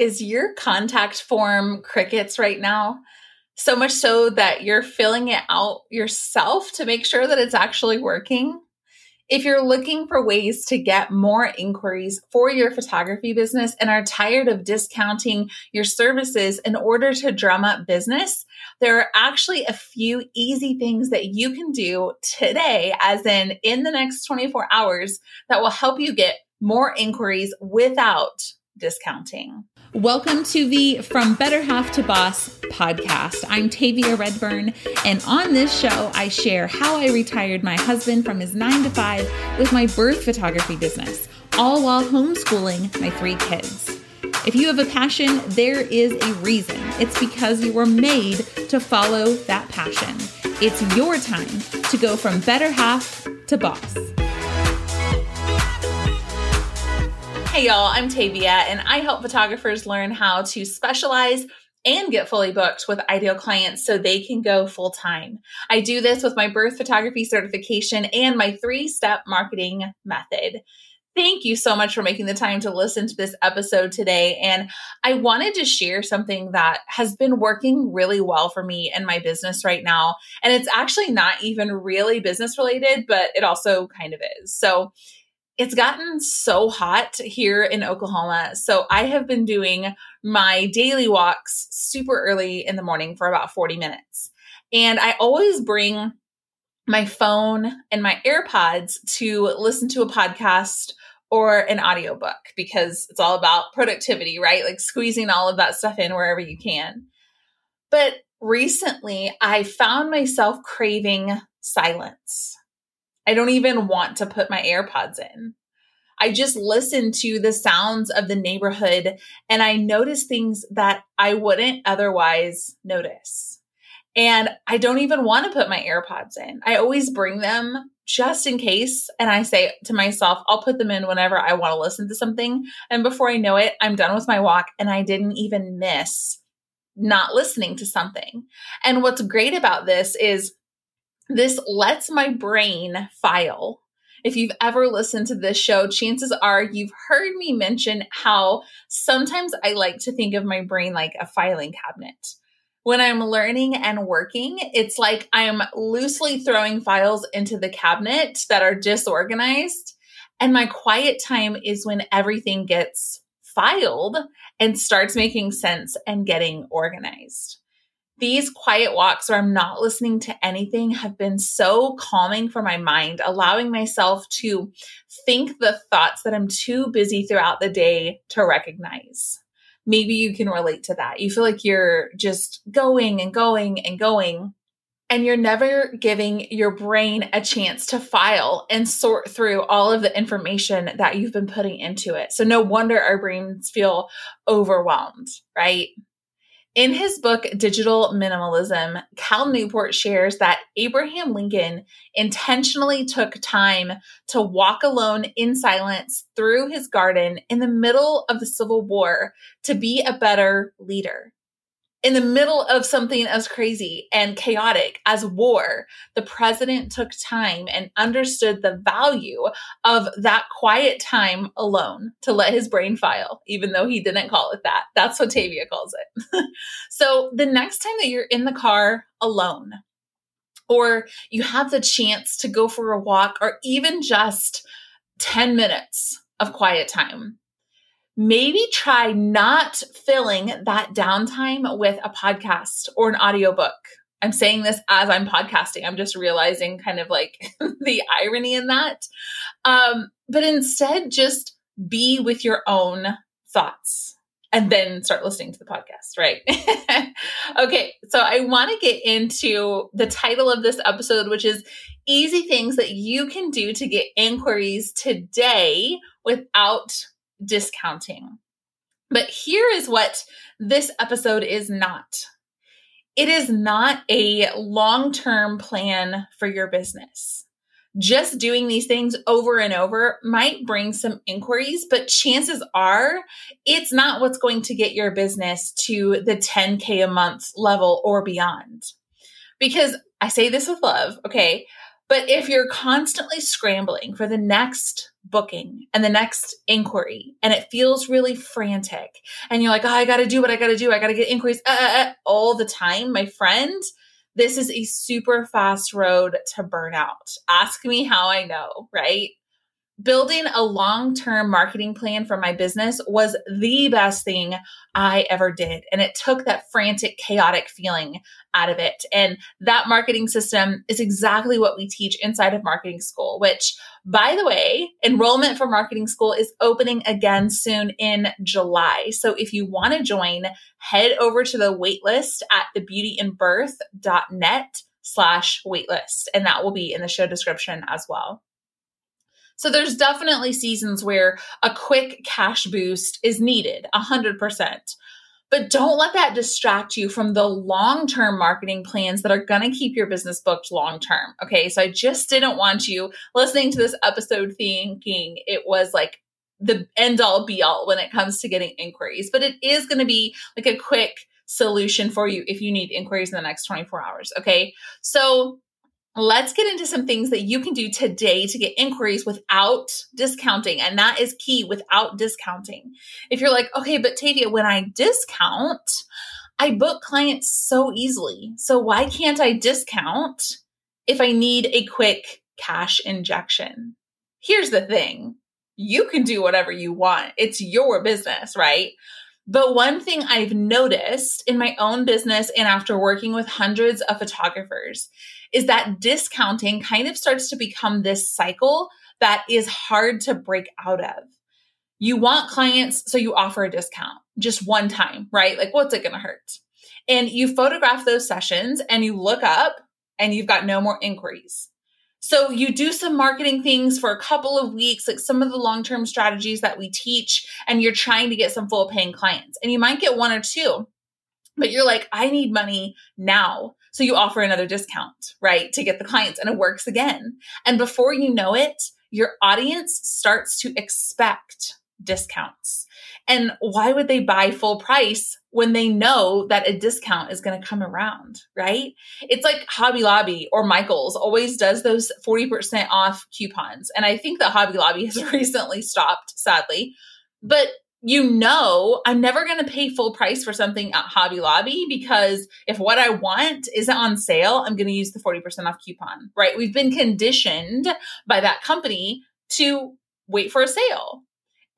is your contact form crickets right now? So much so that you're filling it out yourself to make sure that it's actually working. If you're looking for ways to get more inquiries for your photography business and are tired of discounting your services in order to drum up business, there are actually a few easy things that you can do today, as in in the next 24 hours, that will help you get more inquiries without discounting. Welcome to the From Better Half to Boss podcast. I'm Tavia Redburn, and on this show, I share how I retired my husband from his nine to five with my birth photography business, all while homeschooling my three kids. If you have a passion, there is a reason. It's because you were made to follow that passion. It's your time to go from better half to boss. Hey y'all, I'm Tavia, and I help photographers learn how to specialize and get fully booked with ideal clients so they can go full time. I do this with my birth photography certification and my three step marketing method. Thank you so much for making the time to listen to this episode today. And I wanted to share something that has been working really well for me in my business right now. And it's actually not even really business related, but it also kind of is. So, it's gotten so hot here in Oklahoma. So I have been doing my daily walks super early in the morning for about 40 minutes. And I always bring my phone and my AirPods to listen to a podcast or an audiobook because it's all about productivity, right? Like squeezing all of that stuff in wherever you can. But recently, I found myself craving silence. I don't even want to put my AirPods in. I just listen to the sounds of the neighborhood and I notice things that I wouldn't otherwise notice. And I don't even want to put my AirPods in. I always bring them just in case. And I say to myself, I'll put them in whenever I want to listen to something. And before I know it, I'm done with my walk and I didn't even miss not listening to something. And what's great about this is this lets my brain file. If you've ever listened to this show, chances are you've heard me mention how sometimes I like to think of my brain like a filing cabinet. When I'm learning and working, it's like I'm loosely throwing files into the cabinet that are disorganized. And my quiet time is when everything gets filed and starts making sense and getting organized. These quiet walks where I'm not listening to anything have been so calming for my mind, allowing myself to think the thoughts that I'm too busy throughout the day to recognize. Maybe you can relate to that. You feel like you're just going and going and going and you're never giving your brain a chance to file and sort through all of the information that you've been putting into it. So, no wonder our brains feel overwhelmed, right? In his book, Digital Minimalism, Cal Newport shares that Abraham Lincoln intentionally took time to walk alone in silence through his garden in the middle of the Civil War to be a better leader in the middle of something as crazy and chaotic as war, the president took time and understood the value of that quiet time alone to let his brain file, even though he didn't call it that. That's what Tavia calls it. so the next time that you're in the car alone, or you have the chance to go for a walk, or even just 10 minutes of quiet time, maybe try not filling that downtime with a podcast or an audiobook. I'm saying this as I'm podcasting. I'm just realizing kind of like the irony in that. Um, but instead, just be with your own thoughts and then start listening to the podcast, right? okay, so I want to get into the title of this episode, which is Easy Things That You Can Do to Get Inquiries Today Without discounting. But here is what this episode is not it is not a long term plan for your business. Just doing these things over and over might bring some inquiries, but chances are it's not what's going to get your business to the 10K a month level or beyond. Because I say this with love, okay? But if you're constantly scrambling for the next booking and the next inquiry and it feels really frantic and you're like, oh, I got to do what I got to do. I got to get inquiries uh, uh, uh, all the time, my friend, this is a super fast road to burnout. Ask me how I know, right? Building a long term marketing plan for my business was the best thing I ever did. And it took that frantic, chaotic feeling out of it. And that marketing system is exactly what we teach inside of marketing school, which, by the way, enrollment for marketing school is opening again soon in July. So if you want to join, head over to the waitlist at thebeautyandbirth.net slash waitlist. And that will be in the show description as well. So there's definitely seasons where a quick cash boost is needed, 100%. But don't let that distract you from the long term marketing plans that are going to keep your business booked long term. Okay. So I just didn't want you listening to this episode thinking it was like the end all be all when it comes to getting inquiries, but it is going to be like a quick solution for you if you need inquiries in the next 24 hours. Okay. So Let's get into some things that you can do today to get inquiries without discounting. And that is key without discounting. If you're like, okay, but Tavia, when I discount, I book clients so easily. So why can't I discount if I need a quick cash injection? Here's the thing you can do whatever you want, it's your business, right? But one thing I've noticed in my own business and after working with hundreds of photographers is that discounting kind of starts to become this cycle that is hard to break out of. You want clients, so you offer a discount just one time, right? Like, what's it going to hurt? And you photograph those sessions and you look up and you've got no more inquiries. So you do some marketing things for a couple of weeks, like some of the long term strategies that we teach, and you're trying to get some full paying clients. And you might get one or two, but you're like, I need money now. So you offer another discount, right, to get the clients and it works again. And before you know it, your audience starts to expect discounts. And why would they buy full price when they know that a discount is going to come around, right? It's like Hobby Lobby or Michaels always does those 40% off coupons. And I think that Hobby Lobby has recently stopped, sadly. But you know, I'm never going to pay full price for something at Hobby Lobby because if what I want isn't on sale, I'm going to use the 40% off coupon, right? We've been conditioned by that company to wait for a sale.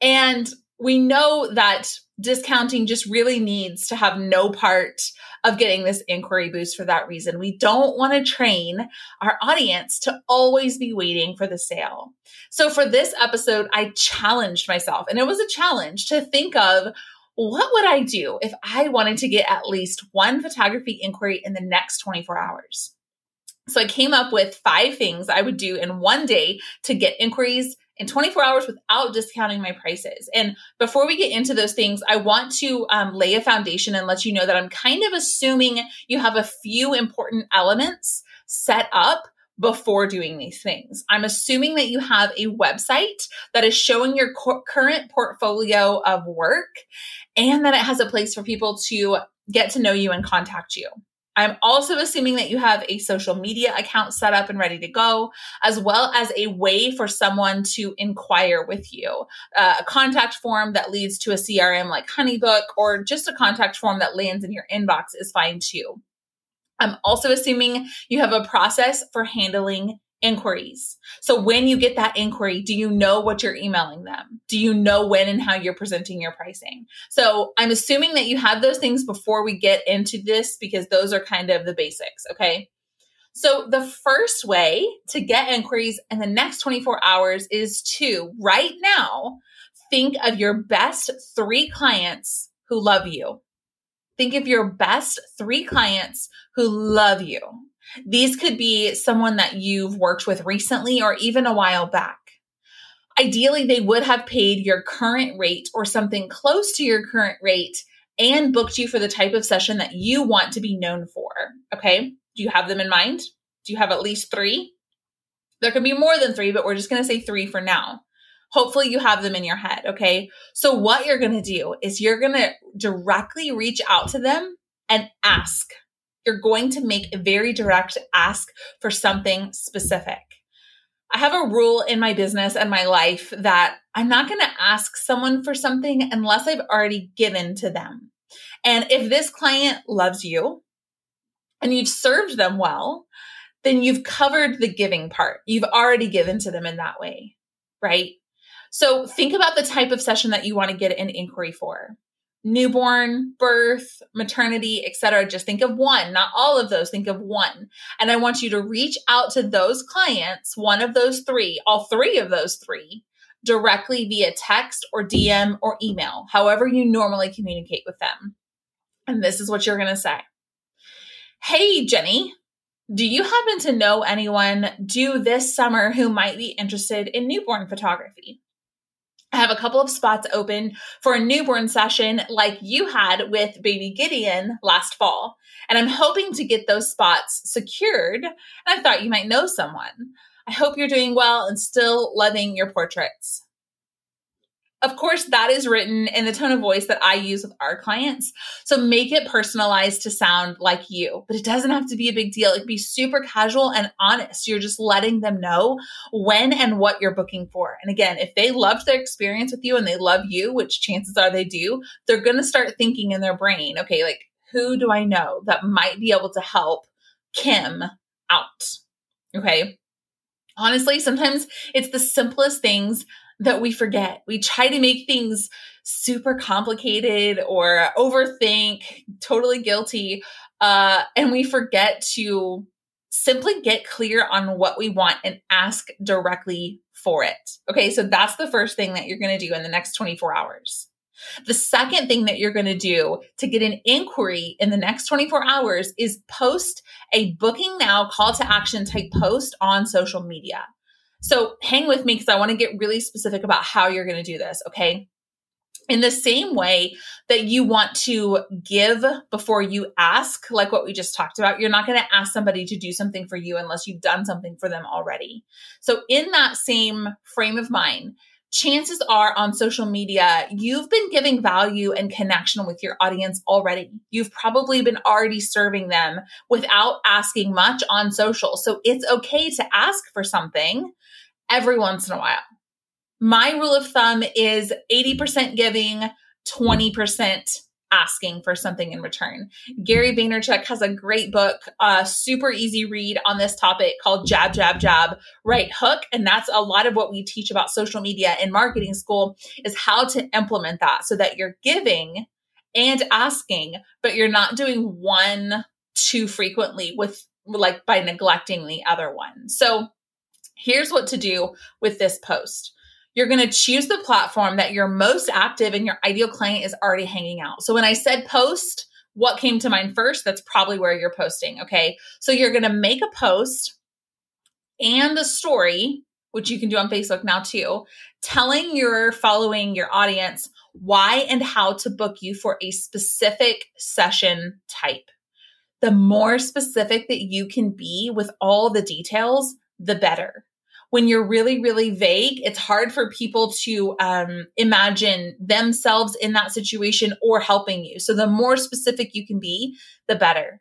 And we know that discounting just really needs to have no part of getting this inquiry boost for that reason. We don't want to train our audience to always be waiting for the sale. So for this episode, I challenged myself, and it was a challenge to think of what would I do if I wanted to get at least one photography inquiry in the next 24 hours? So I came up with five things I would do in one day to get inquiries in 24 hours without discounting my prices. And before we get into those things, I want to um, lay a foundation and let you know that I'm kind of assuming you have a few important elements set up before doing these things. I'm assuming that you have a website that is showing your co- current portfolio of work and that it has a place for people to get to know you and contact you. I'm also assuming that you have a social media account set up and ready to go, as well as a way for someone to inquire with you. Uh, a contact form that leads to a CRM like Honeybook, or just a contact form that lands in your inbox is fine too. I'm also assuming you have a process for handling inquiries. So when you get that inquiry, do you know what you're emailing them? Do you know when and how you're presenting your pricing? So I'm assuming that you have those things before we get into this because those are kind of the basics, okay? So the first way to get inquiries in the next 24 hours is to right now think of your best 3 clients who love you. Think of your best 3 clients who love you. These could be someone that you've worked with recently or even a while back. Ideally, they would have paid your current rate or something close to your current rate and booked you for the type of session that you want to be known for. Okay. Do you have them in mind? Do you have at least three? There could be more than three, but we're just going to say three for now. Hopefully, you have them in your head. Okay. So, what you're going to do is you're going to directly reach out to them and ask You're going to make a very direct ask for something specific. I have a rule in my business and my life that I'm not going to ask someone for something unless I've already given to them. And if this client loves you and you've served them well, then you've covered the giving part. You've already given to them in that way, right? So think about the type of session that you want to get an inquiry for newborn, birth, maternity, etc. Just think of one, not all of those. Think of one. And I want you to reach out to those clients, one of those three, all three of those three, directly via text or DM or email, however you normally communicate with them. And this is what you're going to say. Hey, Jenny, do you happen to know anyone due this summer who might be interested in newborn photography? I have a couple of spots open for a newborn session like you had with baby Gideon last fall. And I'm hoping to get those spots secured. And I thought you might know someone. I hope you're doing well and still loving your portraits. Of course, that is written in the tone of voice that I use with our clients. So make it personalized to sound like you, but it doesn't have to be a big deal. It can be super casual and honest. You're just letting them know when and what you're booking for. And again, if they loved their experience with you and they love you, which chances are they do, they're going to start thinking in their brain, okay, like who do I know that might be able to help Kim out? Okay. Honestly, sometimes it's the simplest things that we forget. We try to make things super complicated or overthink, totally guilty. Uh, and we forget to simply get clear on what we want and ask directly for it. Okay, so that's the first thing that you're going to do in the next 24 hours. The second thing that you're going to do to get an inquiry in the next 24 hours is post a booking now call to action type post on social media. So hang with me because I want to get really specific about how you're going to do this. Okay. In the same way that you want to give before you ask, like what we just talked about, you're not going to ask somebody to do something for you unless you've done something for them already. So, in that same frame of mind, chances are on social media, you've been giving value and connection with your audience already. You've probably been already serving them without asking much on social. So it's okay to ask for something every once in a while. My rule of thumb is 80% giving, 20% asking for something in return. Gary Vaynerchuk has a great book, a super easy read on this topic called Jab, Jab, Jab, Right Hook. And that's a lot of what we teach about social media in marketing school is how to implement that so that you're giving and asking, but you're not doing one too frequently with like by neglecting the other one. So here's what to do with this post. You're going to choose the platform that you're most active and your ideal client is already hanging out. So when I said post, what came to mind first? That's probably where you're posting. Okay. So you're going to make a post and a story, which you can do on Facebook now too, telling your following, your audience, why and how to book you for a specific session type. The more specific that you can be with all the details, the better when you're really, really vague, it's hard for people to um, imagine themselves in that situation or helping you. So the more specific you can be, the better.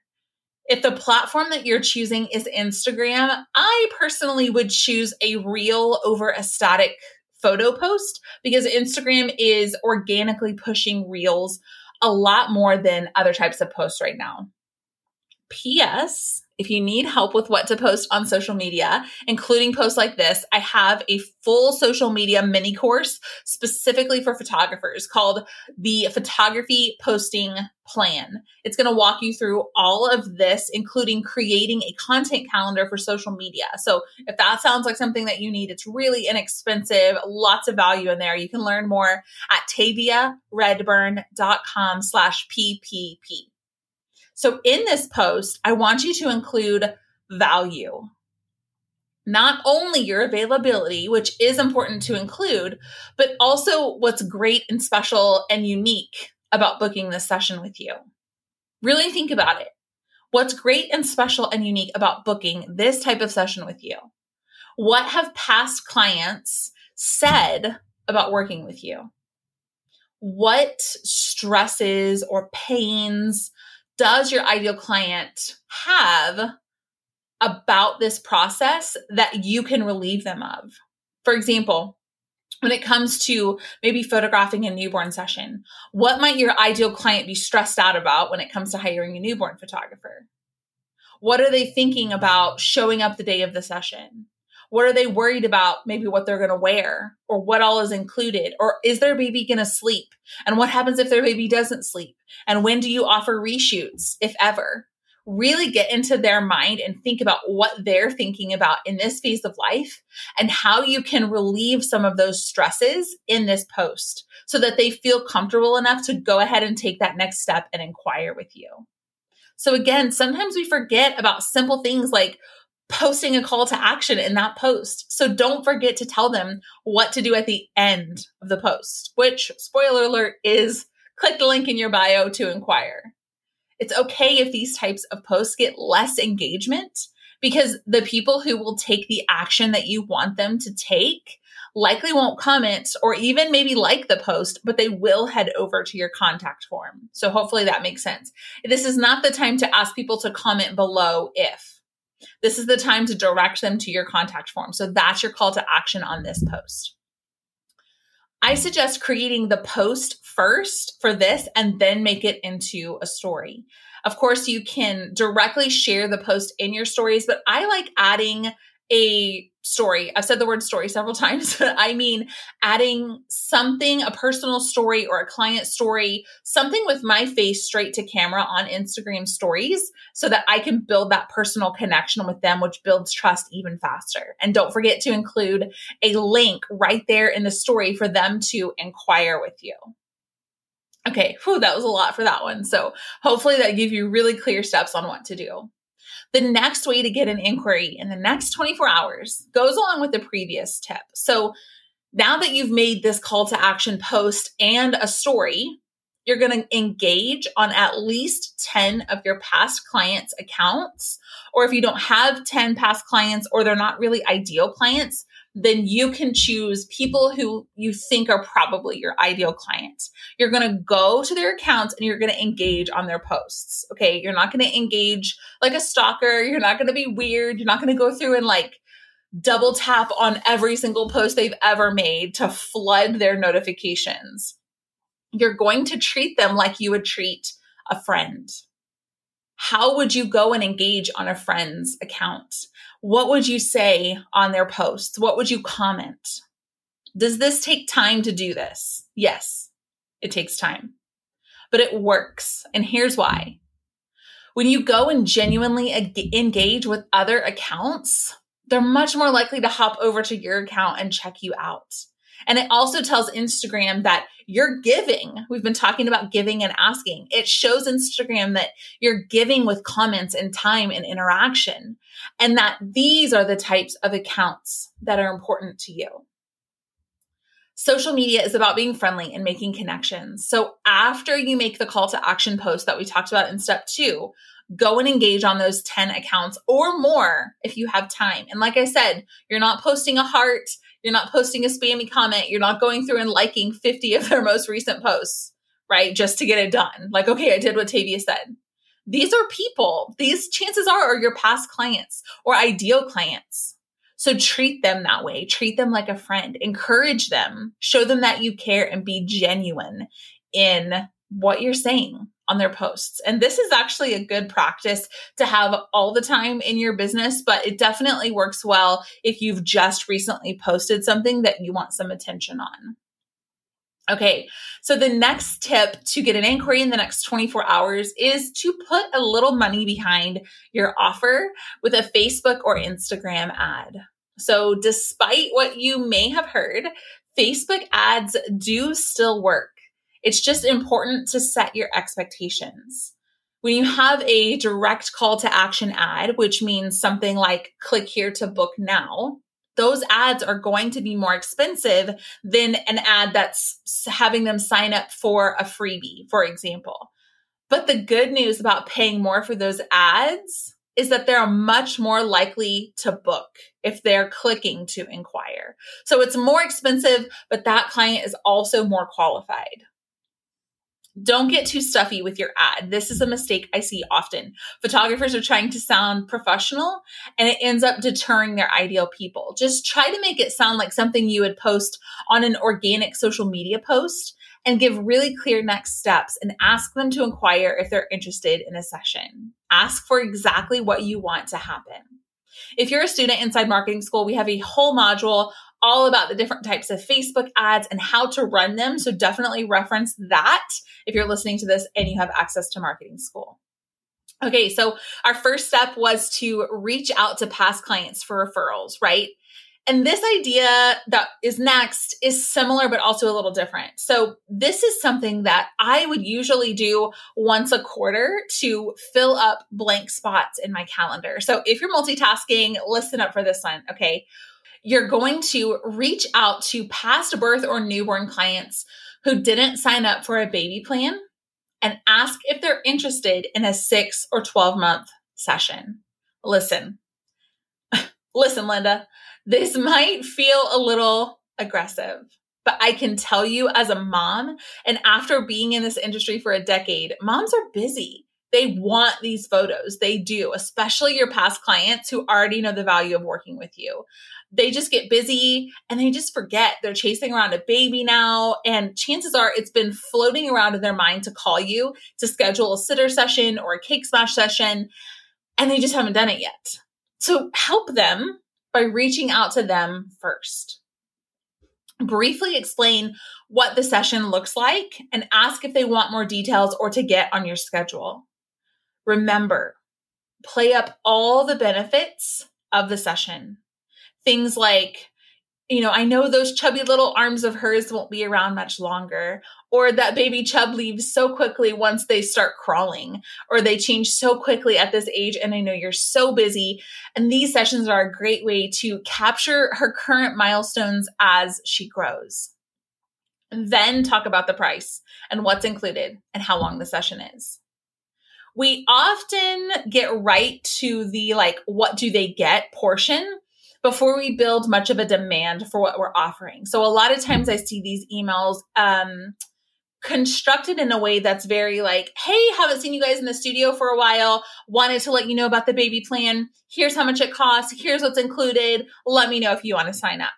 If the platform that you're choosing is Instagram, I personally would choose a reel over a static photo post because Instagram is organically pushing reels a lot more than other types of posts right now. P.S. If you need help with what to post on social media, including posts like this, I have a full social media mini course specifically for photographers called the Photography Posting Plan. It's going to walk you through all of this, including creating a content calendar for social media. So if that sounds like something that you need, it's really inexpensive, lots of value in there. You can learn more at taviaredburn.com slash PPP. So in this post, I want you to include value. Not only your availability, which is important to include, but also what's great and special and unique about booking this session with you. Really think about it. What's great and special and unique about booking this type of session with you? What have past clients said about working with you? What stresses or pains does your ideal client have about this process that you can relieve them of? For example, when it comes to maybe photographing a newborn session, what might your ideal client be stressed out about when it comes to hiring a newborn photographer? What are they thinking about showing up the day of the session? What are they worried about? Maybe what they're going to wear or what all is included? Or is their baby going to sleep? And what happens if their baby doesn't sleep? And when do you offer reshoots, if ever? really get into their mind and think about what they're thinking about in this phase of life and how you can relieve some of those stresses in this post so that they feel comfortable enough to go ahead and take that next step and inquire with you. So, again, sometimes we forget about simple things like posting a call to action in that post. So, don't forget to tell them what to do at the end of the post, which, spoiler alert, is click the link in your bio to inquire. It's okay if these types of posts get less engagement because the people who will take the action that you want them to take likely won't comment or even maybe like the post, but they will head over to your contact form. So hopefully that makes sense. This is not the time to ask people to comment below if. This is the time to direct them to your contact form. So that's your call to action on this post. I suggest creating the post first for this and then make it into a story. Of course, you can directly share the post in your stories, but I like adding a story. I've said the word story several times, but I mean adding something, a personal story or a client story, something with my face straight to camera on Instagram stories so that I can build that personal connection with them, which builds trust even faster. And don't forget to include a link right there in the story for them to inquire with you. Okay, whew, that was a lot for that one. So hopefully that gave you really clear steps on what to do. The next way to get an inquiry in the next 24 hours goes along with the previous tip. So now that you've made this call to action post and a story, you're going to engage on at least 10 of your past clients' accounts. Or if you don't have 10 past clients or they're not really ideal clients, then you can choose people who you think are probably your ideal clients. You're going to go to their accounts and you're going to engage on their posts. Okay. You're not going to engage like a stalker. You're not going to be weird. You're not going to go through and like double tap on every single post they've ever made to flood their notifications. You're going to treat them like you would treat a friend. How would you go and engage on a friend's account? What would you say on their posts? What would you comment? Does this take time to do this? Yes, it takes time, but it works. And here's why. When you go and genuinely engage with other accounts, they're much more likely to hop over to your account and check you out. And it also tells Instagram that you're giving. We've been talking about giving and asking. It shows Instagram that you're giving with comments and time and interaction, and that these are the types of accounts that are important to you. Social media is about being friendly and making connections. So after you make the call to action post that we talked about in step two, go and engage on those 10 accounts or more if you have time. And like I said, you're not posting a heart, you're not posting a spammy comment. You're not going through and liking 50 of their most recent posts, right? Just to get it done. Like, okay, I did what Tavia said. These are people. These chances are are your past clients or ideal clients. So treat them that way. Treat them like a friend. Encourage them. Show them that you care and be genuine in what you're saying on their posts. And this is actually a good practice to have all the time in your business, but it definitely works well if you've just recently posted something that you want some attention on. Okay, so the next tip to get an inquiry in the next 24 hours is to put a little money behind your offer with a Facebook or Instagram ad. So, despite what you may have heard, Facebook ads do still work. It's just important to set your expectations. When you have a direct call to action ad, which means something like click here to book now, those ads are going to be more expensive than an ad that's having them sign up for a freebie, for example. But the good news about paying more for those ads is that they're much more likely to book if they're clicking to inquire. So it's more expensive, but that client is also more qualified. Don't get too stuffy with your ad. This is a mistake I see often. Photographers are trying to sound professional and it ends up deterring their ideal people. Just try to make it sound like something you would post on an organic social media post and give really clear next steps and ask them to inquire if they're interested in a session. Ask for exactly what you want to happen. If you're a student inside marketing school, we have a whole module all about the different types of Facebook ads and how to run them. So definitely reference that if you're listening to this and you have access to marketing school. Okay, so our first step was to reach out to past clients for referrals, right? And this idea that is next is similar, but also a little different. So, this is something that I would usually do once a quarter to fill up blank spots in my calendar. So, if you're multitasking, listen up for this one, okay? You're going to reach out to past birth or newborn clients who didn't sign up for a baby plan and ask if they're interested in a six or 12 month session. Listen, listen, Linda, this might feel a little aggressive, but I can tell you as a mom, and after being in this industry for a decade, moms are busy. They want these photos. They do, especially your past clients who already know the value of working with you. They just get busy and they just forget they're chasing around a baby now. And chances are it's been floating around in their mind to call you to schedule a sitter session or a cake smash session, and they just haven't done it yet. So help them by reaching out to them first. Briefly explain what the session looks like and ask if they want more details or to get on your schedule. Remember, play up all the benefits of the session. Things like you know, I know those chubby little arms of hers won't be around much longer, or that baby chub leaves so quickly once they start crawling, or they change so quickly at this age. And I know you're so busy. And these sessions are a great way to capture her current milestones as she grows. Then talk about the price and what's included and how long the session is. We often get right to the like, what do they get portion before we build much of a demand for what we're offering. So a lot of times I see these emails um, constructed in a way that's very like, hey, haven't seen you guys in the studio for a while. Wanted to let you know about the baby plan. Here's how much it costs. Here's what's included. Let me know if you want to sign up.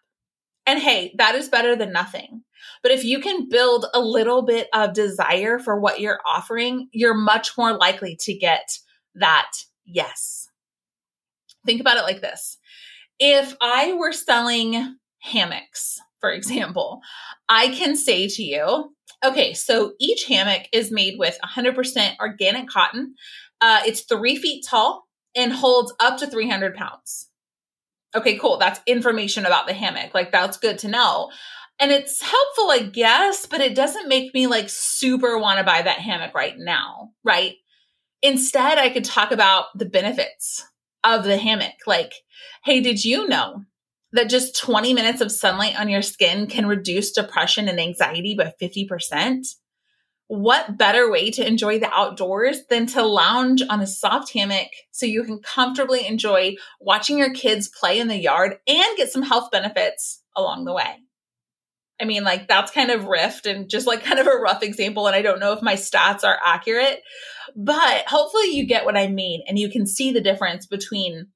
And hey, that is better than nothing. But if you can build a little bit of desire for what you're offering, you're much more likely to get that yes. Think about it like this if I were selling hammocks, for example, I can say to you, okay, so each hammock is made with 100% organic cotton. Uh, it's three feet tall and holds up to 300 pounds. Okay, cool. That's information about the hammock. Like, that's good to know. And it's helpful, I guess, but it doesn't make me like super want to buy that hammock right now, right? Instead, I could talk about the benefits of the hammock. Like, hey, did you know that just 20 minutes of sunlight on your skin can reduce depression and anxiety by 50%? What better way to enjoy the outdoors than to lounge on a soft hammock so you can comfortably enjoy watching your kids play in the yard and get some health benefits along the way? I mean, like that's kind of rift and just like kind of a rough example. And I don't know if my stats are accurate, but hopefully you get what I mean and you can see the difference between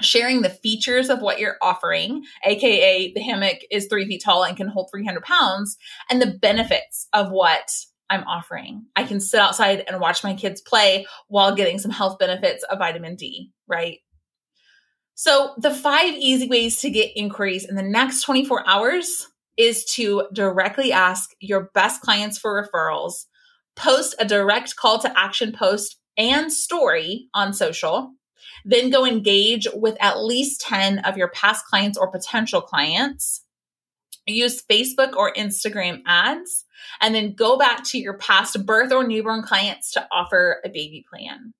sharing the features of what you're offering, aka the hammock is three feet tall and can hold 300 pounds, and the benefits of what I'm offering. I can sit outside and watch my kids play while getting some health benefits of vitamin D, right? So, the five easy ways to get inquiries in the next 24 hours is to directly ask your best clients for referrals, post a direct call to action post and story on social, then go engage with at least 10 of your past clients or potential clients. Use Facebook or Instagram ads, and then go back to your past birth or newborn clients to offer a baby plan.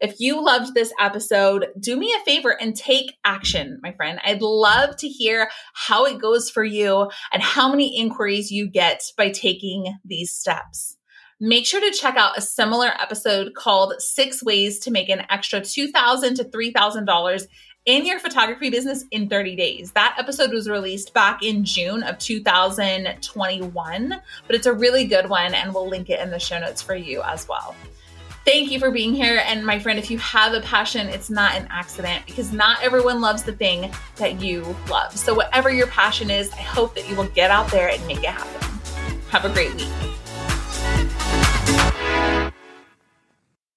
If you loved this episode, do me a favor and take action, my friend. I'd love to hear how it goes for you and how many inquiries you get by taking these steps. Make sure to check out a similar episode called Six Ways to Make an Extra 2,000 to $3,000 in your photography business in 30 days. That episode was released back in June of 2021, but it's a really good one and we'll link it in the show notes for you as well. Thank you for being here. And my friend, if you have a passion, it's not an accident because not everyone loves the thing that you love. So, whatever your passion is, I hope that you will get out there and make it happen. Have a great week.